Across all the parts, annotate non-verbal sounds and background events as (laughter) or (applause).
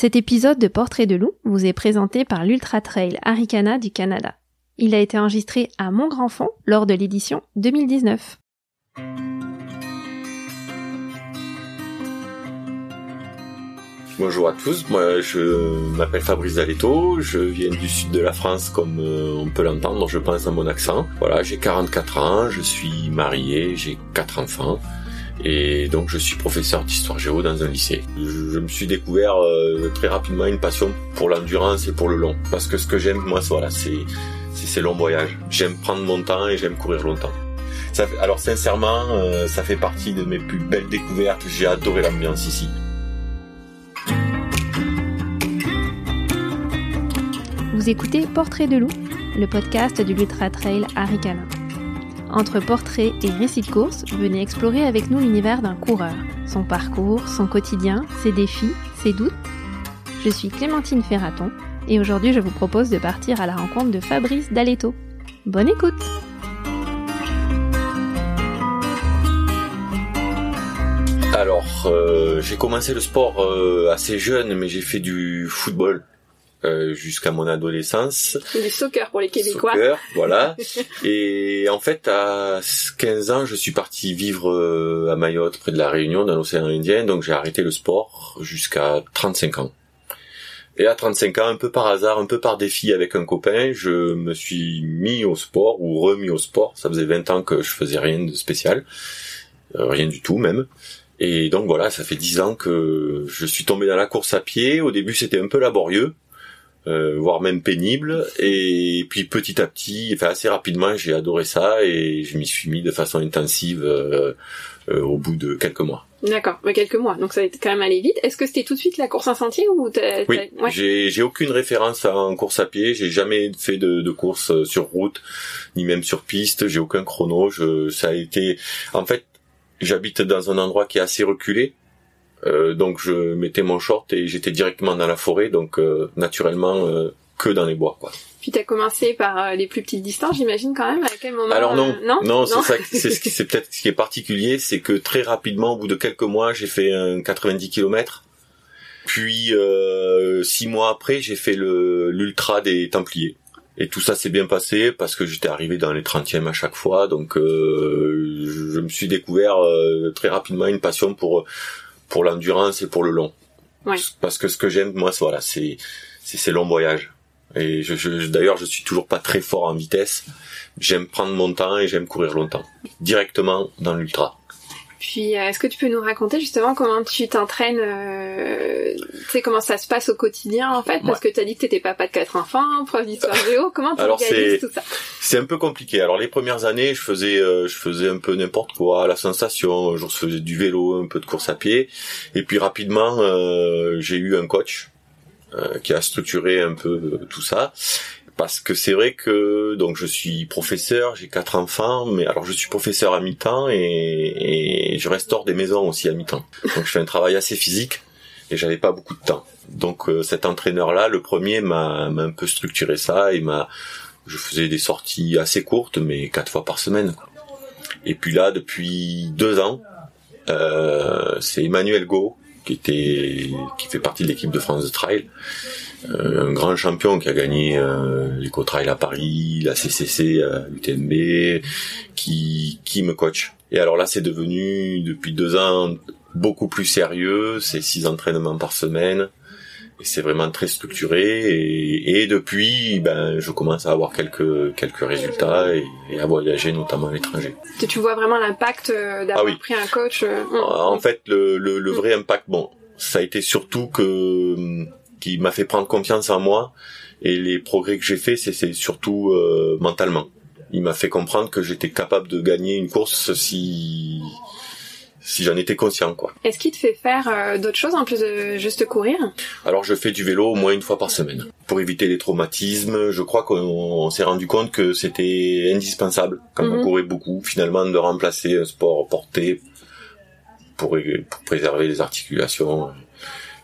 Cet épisode de Portrait de loup vous est présenté par l'Ultra Trail Aricana du Canada. Il a été enregistré à Mont-Grand-Fond lors de l'édition 2019. Bonjour à tous, moi je m'appelle Fabrice Daletto, je viens du sud de la France comme euh, on peut l'entendre, je pense à mon accent. Voilà, j'ai 44 ans, je suis marié, j'ai quatre enfants et donc je suis professeur d'histoire géo dans un lycée. Je, me suis découvert euh, très rapidement une passion pour l'endurance et pour le long parce que ce que j'aime moi voilà, c'est ces longs voyages. J'aime prendre mon temps et j'aime courir longtemps. Alors sincèrement, euh, ça fait partie de mes plus belles découvertes. J'ai adoré l'ambiance ici. Vous écoutez Portrait de loup, le podcast du Lutra Trail Aricana. Entre portraits et récits de course, venez explorer avec nous l'univers d'un coureur, son parcours, son quotidien, ses défis, ses doutes. Je suis Clémentine Ferraton et aujourd'hui je vous propose de partir à la rencontre de Fabrice Daletto. Bonne écoute Alors, euh, j'ai commencé le sport euh, assez jeune, mais j'ai fait du football euh, jusqu'à mon adolescence. Du soccer pour les Québécois. Soccer, voilà. (laughs) et en fait, à 15 ans, je suis parti vivre euh, à Mayotte, près de la Réunion, dans l'océan Indien, donc j'ai arrêté le sport jusqu'à 35 ans. Et à 35 ans, un peu par hasard, un peu par défi avec un copain, je me suis mis au sport ou remis au sport. Ça faisait 20 ans que je faisais rien de spécial, euh, rien du tout même. Et donc voilà, ça fait 10 ans que je suis tombé dans la course à pied. Au début, c'était un peu laborieux euh, voire même pénible. Et puis petit à petit, enfin assez rapidement, j'ai adoré ça et je m'y suis mis de façon intensive euh, euh, au bout de quelques mois. D'accord, mais quelques mois, donc ça a été quand même allé vite. Est-ce que c'était tout de suite la course en sentier ou Oui, j'ai j'ai aucune référence en course à pied. J'ai jamais fait de, de course sur route, ni même sur piste. J'ai aucun chrono. Je, ça a été, en fait, j'habite dans un endroit qui est assez reculé. Euh, donc je mettais mon short et j'étais directement dans la forêt, donc euh, naturellement euh, que dans les bois. Quoi. Puis t'as commencé par les plus petites distances, j'imagine quand même. À quel moment Alors non, non, non, c'est ça, c'est ce qui, c'est peut-être ce qui est particulier, c'est que très rapidement, au bout de quelques mois, j'ai fait un 90 km. Puis six mois après, j'ai fait le l'ultra des Templiers. Et tout ça s'est bien passé parce que j'étais arrivé dans les 30e à chaque fois, donc je, je, me suis découvert très rapidement une passion pour pour l'endurance et pour le long. Parce que ce que j'aime, moi, voilà, c'est c'est ces longs voyages. Et je, je d'ailleurs, je suis toujours pas très fort en vitesse. J'aime prendre mon temps et j'aime courir longtemps, directement dans l'ultra. Puis, euh, est-ce que tu peux nous raconter justement comment tu t'entraînes euh, Tu sais comment ça se passe au quotidien en fait? Parce que tu as dit que t'étais papa de quatre enfants, prof d'histoire géo. Comment tu organises tout ça? C'est un peu compliqué. Alors les premières années, je faisais, euh, je faisais un peu n'importe quoi, la sensation. Je faisais du vélo, un peu de course à pied. Et puis rapidement, euh, j'ai eu un coach qui a structuré un peu tout ça parce que c'est vrai que donc je suis professeur, j'ai quatre enfants, mais alors je suis professeur à mi-temps et, je restaure des maisons aussi à mi-temps. Donc je fais un travail assez physique et j'avais pas beaucoup de temps. Donc euh, cet entraîneur là, le premier m'a un peu structuré ça et m'a je faisais des sorties assez courtes mais quatre fois par semaine. Et puis là depuis deux ans, euh, c'est Emmanuel Go qui était qui fait partie de l'équipe de France de Trail euh, un grand champion qui a gagné euh, l'éco-trail à Paris, la CCC à l'UTMB, qui, qui me coach. Et alors là, c'est devenu depuis deux ans beaucoup plus sérieux. C'est six entraînements par semaine. Et c'est vraiment très structuré. Et, et, depuis, ben, je commence à avoir quelques quelques résultats et, à voyager, notamment à l'étranger. Tu vois vraiment l'impact euh, d'avoir ah pris un coach. Euh, en fait, le, le, le vrai impact, bon, ça a été surtout que qui m'a fait prendre confiance en moi. Et les progrès que j'ai fait, c'est surtout euh, mentalement. Il m'a fait comprendre que j'étais capable de gagner une course si si j'en étais conscient quoi. Est-ce qu'il te fait faire euh, d'autres choses en plus de juste courir? Alors je fais du vélo au moins une fois par semaine pour éviter les traumatismes. Je crois qu'on s'est rendu compte que c'était indispensable quand on mhm. courait beaucoup finalement de remplacer un sport porté pour, pour préserver les articulations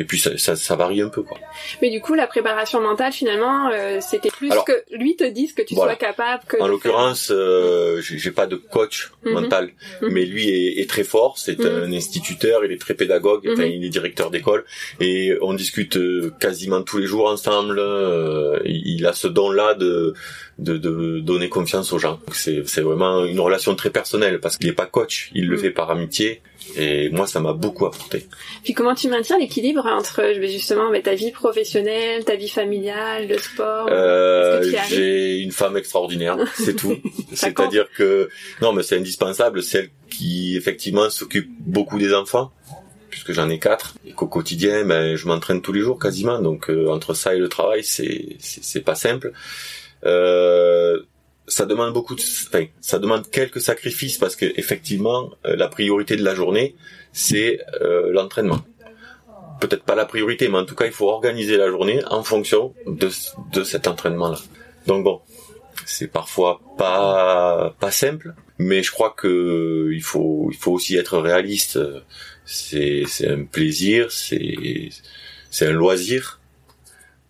et puis ça, ça, ça, varie un peu quoi. Mais du coup, la préparation mentale finalement, euh, c'était plus que lui te dise que tu sois capable. Que en l'occurrence, euh, j'ai pas de coach mhm. mental, mhm. mais lui est, est très fort. C'est mhm. un instituteur, il est très pédagogue, enfin, il est directeur d'école et on discute euh, quasiment tous les jours ensemble. Euh, il a ce don-là de, de, de donner confiance aux gens. C'est vraiment une relation très personnelle parce qu'il est pas coach, il le fait par amitié et moi, ça m'a beaucoup apporté. Puis comment tu maintiens l'équilibre entre justement ta vie professionnelle, ta vie familiale, le sport euh, J'ai une femme extraordinaire, (laughs) c'est tout. C'est-à-dire que non, mais c'est indispensable. Celle qui effectivement s'occupe beaucoup des enfants puisque j'en ai quatre et qu'au quotidien ben je m'entraîne tous les jours quasiment donc euh, entre ça et le travail c'est c'est pas simple euh, ça demande beaucoup de, enfin, ça demande quelques sacrifices parce que effectivement, euh, la priorité de la journée, c'est euh, l'entraînement. Peut-être pas la priorité, mais en tout cas, il faut organiser la journée en fonction de, de cet entraînement-là. Donc bon, c'est parfois pas pas simple, mais je crois que il faut il faut aussi être réaliste. C'est c'est un plaisir, c'est c'est un loisir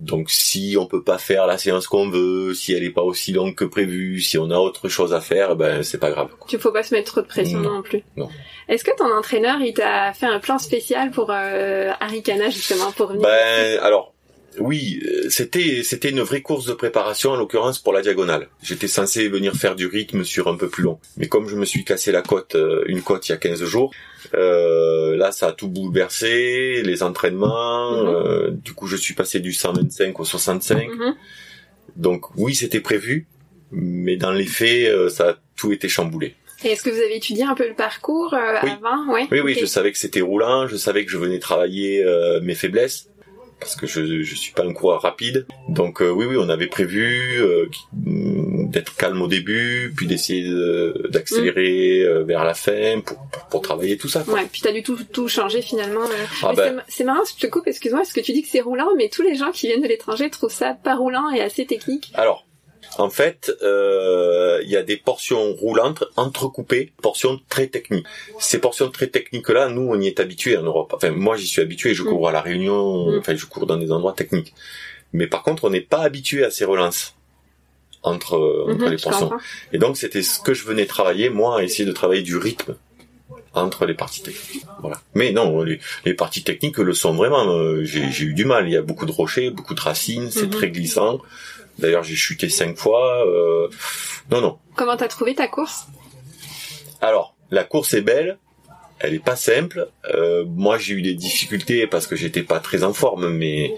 donc si on peut pas faire la séance qu'on veut, si elle est pas aussi longue que prévu, si on a autre chose à faire, ben c'est pas grave. Tu faut pas se mettre trop de pression non, plus. Non. Est-ce que ton entraîneur il t'a fait un plan spécial pour euh, Arikana justement pour venir Ben alors oui, euh, c'était c'était une vraie course de préparation en l'occurrence pour la diagonale. J'étais censé venir faire du rythme sur un peu plus long, mais comme je me suis cassé la côte euh, une côte il y a 15 jours, euh, là ça a tout bouleversé, les entraînements, mhm. du coup je suis passé du 125 au 65. Mhm. Donc oui, c'était prévu, mais dans les faits ça a tout été chamboulé. Et est-ce que vous avez étudié un peu le parcours avant? Oui, oui, oui, je savais que c'était roulant, je savais que je venais travailler mes faiblesses parce que je je suis pas un coureur rapide. Donc euh, oui oui, on avait prévu euh, d'être calme au début, puis d'essayer d'accélérer mm. euh, vers la fin pour, pour, travailler tout ça. Ouais, puis t'as dû tout tout changer finalement. Ah ben... C'est marrant, je te coupe, excuse-moi, parce que tu dis que c'est roulant, mais tous les gens qui viennent de l'étranger trouvent ça pas roulant et assez technique. Alors en fait, euh, il y a des portions roulantes entrecoupées, portions très techniques. Ces portions très techniques-là, nous, on y est habitués en Europe. Enfin, moi, j'y suis habitué. Je cours à la Réunion. Mm. Enfin, je cours dans des endroits techniques. Mais par contre, on n'est pas habitué à ces relances entre, mm-hmm, les portions. Et donc, c'était ce que je venais travailler, moi, à essayer de travailler du rythme entre les parties techniques. Voilà. Mais non, les, parties techniques le sont vraiment. Euh, j'ai eu du mal. Il y a beaucoup de rochers, beaucoup de racines, c'est mm-hmm. très glissant. D'ailleurs, j'ai chuté cinq fois. Euh... Non, non. Comment t'as trouvé ta course? Alors, la course est belle. Elle est pas simple. Euh, moi, j'ai eu des difficultés parce que j'étais pas très en forme, mais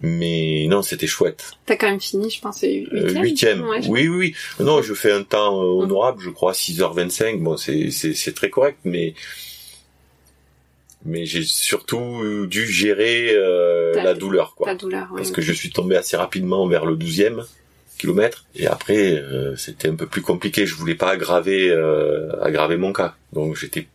mais non, c'était chouette. T'as quand même fini, je pense, huitième. huitième. oui, oui, oui. Non, je fais un temps euh, honorable, je crois, 6h25. Bon, c'est c'est très correct, mais mais j'ai surtout dû gérer euh, la douleur quoi. La douleur, Parce que je suis tombé assez rapidement vers le 12e kilomètre et après euh, c'était un peu plus compliqué, je voulais pas aggraver euh, aggraver mon cas. Donc j'étais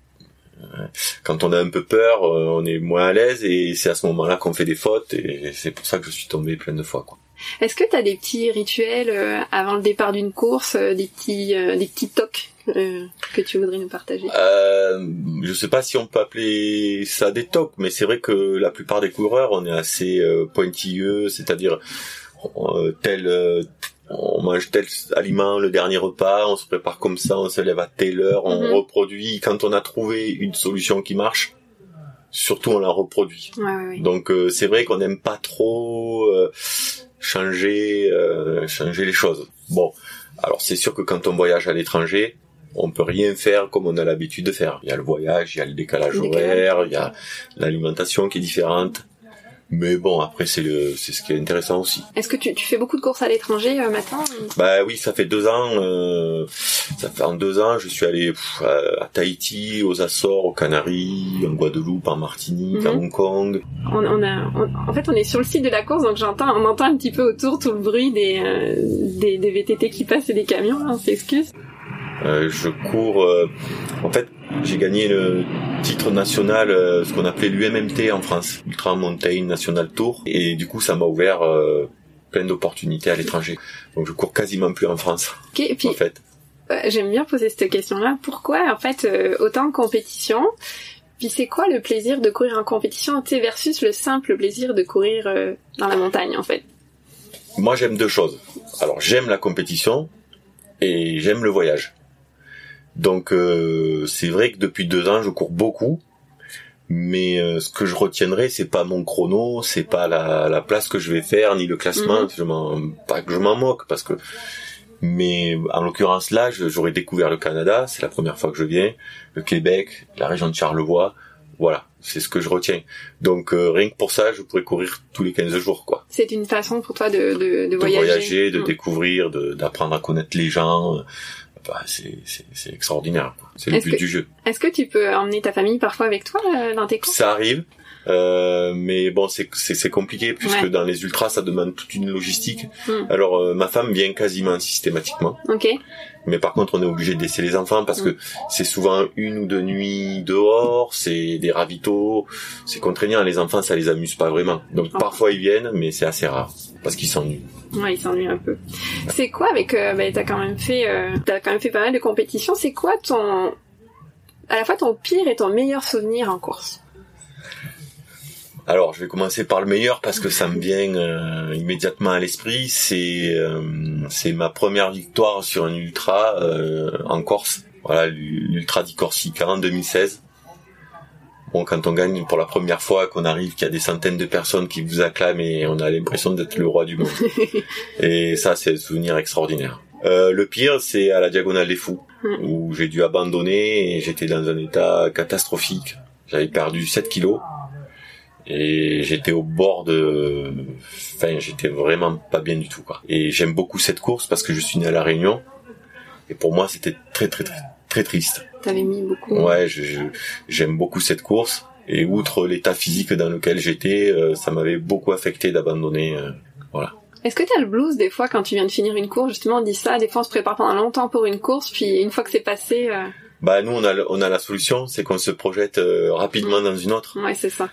quand on a un peu peur, on est moins à l'aise et c'est à ce moment-là qu'on fait des fautes et c'est pour ça que je suis tombé plein de fois quoi. Est-ce que tu as des petits rituels avant le départ d'une course, des petits des petits tocs euh, que tu voudrais nous partager? Euh, Je sais pas si on peut appeler ça des tocs, mais c'est vrai que la plupart des coureurs, on est assez euh, pointilleux, c'est-à-dire euh, tel euh, on mange tel aliment le dernier repas, on se prépare comme ça, on se lève à telle heure, on mhm. reproduit. Quand on a trouvé une solution qui marche, surtout on la reproduit. Ouais, Donc c'est vrai qu'on n'aime pas trop changer changer les choses. Bon, alors c'est sûr que quand on voyage à l'étranger, on peut rien faire comme on a l'habitude de faire. Il y a le voyage, il y a le décalage horaire, il y a l'alimentation qui est différente. Mais bon, après c'est le, c'est ce qui est intéressant aussi. Est-ce que tu, tu fais beaucoup de courses à l'étranger euh, maintenant Bah oui, ça fait deux ans. Euh, ça fait en deux ans, je suis allé à, Tahiti, aux Açores, aux Canaries, en Guadeloupe, en Martinique, à mhm. Hong Kong. On, on a, en fait, on est sur le site de la course, donc j'entends, on entend un petit peu autour tout le bruit des, euh, des, des, VTT qui passent et des camions. Hein, on s'excuse. Je cours. En fait, j'ai gagné le titre national, euh, ce qu'on appelait l'UMMT en France, Ultra Mountain National Tour, et du coup, ça m'a ouvert plein d'opportunités à l'étranger. Donc, je cours quasiment plus en France. Okay, puis, en fait. J'aime bien poser cette question-là. Pourquoi, en fait, autant de compétitions Puis c'est quoi le plaisir de courir en compétition versus le simple plaisir de courir euh, dans la montagne en fait? Moi j'aime deux choses. Alors j'aime la compétition et j'aime le voyage. Donc euh, c'est vrai que depuis deux ans je cours beaucoup, mais euh, ce que je retiendrai c'est pas mon chrono, c'est pas la, la, place que je vais faire ni le classement. Mhm. Je m'en, pas que je m'en moque parce que, mais en l'occurrence là j'aurais découvert le Canada, c'est la première fois que je viens, le Québec, la région de Charlevoix, voilà, c'est ce que je retiens. Donc euh, rien que pour ça je pourrais courir tous les 15 jours quoi C'est une façon pour toi de, de, de de voyager. voyager, de Mm. découvrir, de- d'apprendre à connaître les gens. Bah, c'est, extraordinaire. C'est le Est-ce but que- du jeu. Est-ce que tu peux emmener ta famille parfois avec toi euh, dans tes courses Ça arrive, euh, mais bon, c'est, compliqué puisque Ouais. dans les ultras, ça demande toute une logistique. Mm. Alors, euh, ma femme vient quasiment systématiquement, Ok. mais par contre, on est obligé de laisser les enfants parce que c'est souvent une ou deux nuits dehors, c'est des ravitaux, c'est contraignant. Les enfants, ça les amuse pas vraiment. Donc, Ah. parfois, ils viennent, mais c'est assez rare parce qu'ils s'ennuient. Ouais, il s'ennuie un peu. C'est quoi avec euh, ben, t'as quand même fait euh, t'as quand même fait pas mal de compétitions. C'est quoi ton à la fois ton pire et ton meilleur souvenir en course? Alors, je vais commencer par le meilleur parce que ça me vient euh, immédiatement à l'esprit. C'est euh, c'est ma première victoire sur un ultra euh, en Corse. Voilà, l'ultra di Corsica en 2016. Bon, quand on gagne pour la première fois, qu'on arrive, qu'il y a des centaines de personnes qui vous acclament et on a l'impression d'être le roi du monde. (laughs) et ça, c'est un souvenir extraordinaire. Euh, le pire, c'est à la Diagonale des Fous, Mm. où j'ai dû abandonner et j'étais dans un état catastrophique. J'avais perdu 7 kilos et j'étais au bord de enfin j'étais vraiment pas bien du tout quoi et j'aime beaucoup cette course parce que je suis né à la Réunion et pour moi c'était très très très très triste T'avais mis beaucoup. ouais je- je- j'aime beaucoup cette course et outre l'état physique dans lequel j'étais euh, ça m'avait beaucoup affecté d'abandonner euh, voilà Est-ce que t'as le blues des fois quand tu viens de finir une course? Justement, on dit ça. Des fois, on se prépare pendant longtemps pour une course, puis une fois que c'est passé, euh... bah nous on a on a la solution c'est qu'on se projette rapidement dans une autre ouais, c'est ça.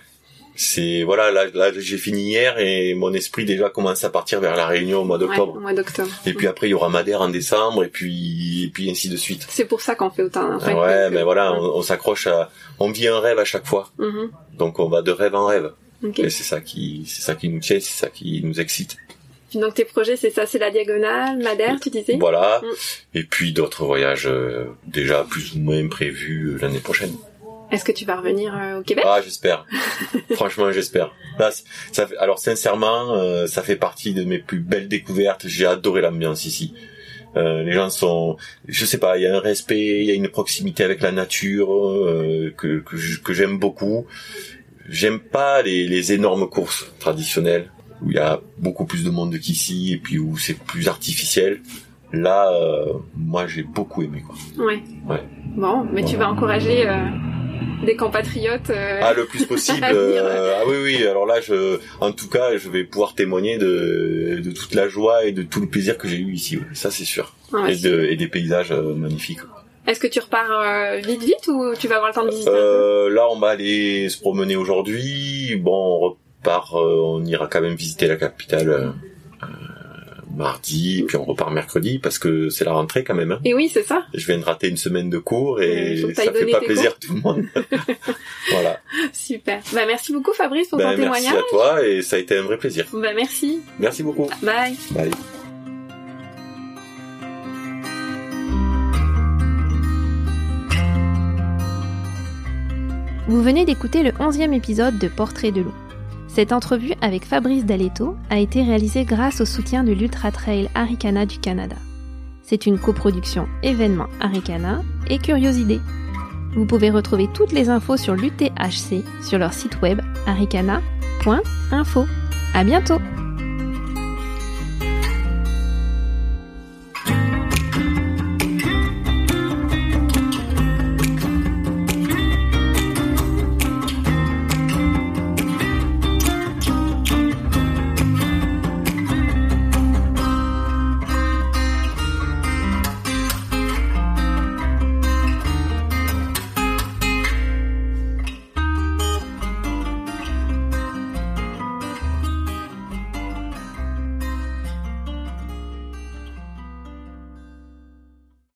C'est voilà là, là j'ai fini hier et mon esprit déjà commence à partir vers la Réunion au mois Ouais, d'octobre au mois d'octobre. Et puis après, il y aura Madère en décembre, et puis, et puis ainsi de suite. C'est pour ça qu'on fait autant. En fait, ouais, mais voilà, on, on s'accroche à, on vit un rêve à chaque fois. mhm, Donc on va de rêve en rêve. Et c'est ça qui, c'est ça qui nous tient, c'est ça qui nous excite. Donc tes projets, c'est ça, c'est la diagonale, Madère, tu disais? Voilà. Mm. Et puis d'autres voyages, euh, déjà plus ou moins prévus euh, l'année prochaine. Est-ce que tu vas revenir euh, au Québec? Ah, j'espère. (laughs) Franchement, j'espère. Ça fait- alors sincèrement, euh, ça fait partie de mes plus belles découvertes. J'ai adoré l'ambiance ici. Euh, les gens sont, je sais pas, il y a un respect, il y a une proximité avec la nature euh, que que j'aime beaucoup. J'aime pas les, les énormes courses traditionnelles où il y a beaucoup plus de monde qu'ici et puis où c'est plus artificiel. Là, euh, moi, j'ai beaucoup aimé. Quoi. Ouais. Ouais. Bon, mais tu vas encourager euh, (laughs) des compatriotes. euh, Ah, le plus (laughs) possible. Euh, ah oui, oui. Alors là, je, en tout cas, je vais pouvoir témoigner de, de toute la joie et de tout le plaisir que j'ai eu ici. Ça, c'est sûr. ouais. Et, de, et des paysages euh, magnifiques. Est-ce que tu repars euh, vite vite ou tu vas avoir le temps de visiter Euh, là, on va aller se promener aujourd'hui. Bon, on repart, euh, on ira quand même visiter la capitale mardi, puis on repart mercredi parce que c'est la rentrée quand même. Hein. Et oui, c'est ça. Je viens de rater une semaine de cours et que ça fait pas plaisir à tout le monde. (laughs) voilà. Super. Bah merci beaucoup Fabrice pour Ben, ton merci témoignage. à toi et ça a été un vrai plaisir. Bah merci. Merci beaucoup. Bye. Bye. Vous venez d'écouter le 11e épisode de Portrait de loup. Cette entrevue avec Fabrice Daletto a été réalisée grâce au soutien de l'Ultra Trail Aricana du Canada. C'est une coproduction événement Aricana et Curiosidée. Vous pouvez retrouver toutes les infos sur l'UTHC sur leur site web aricana.info. À bientôt!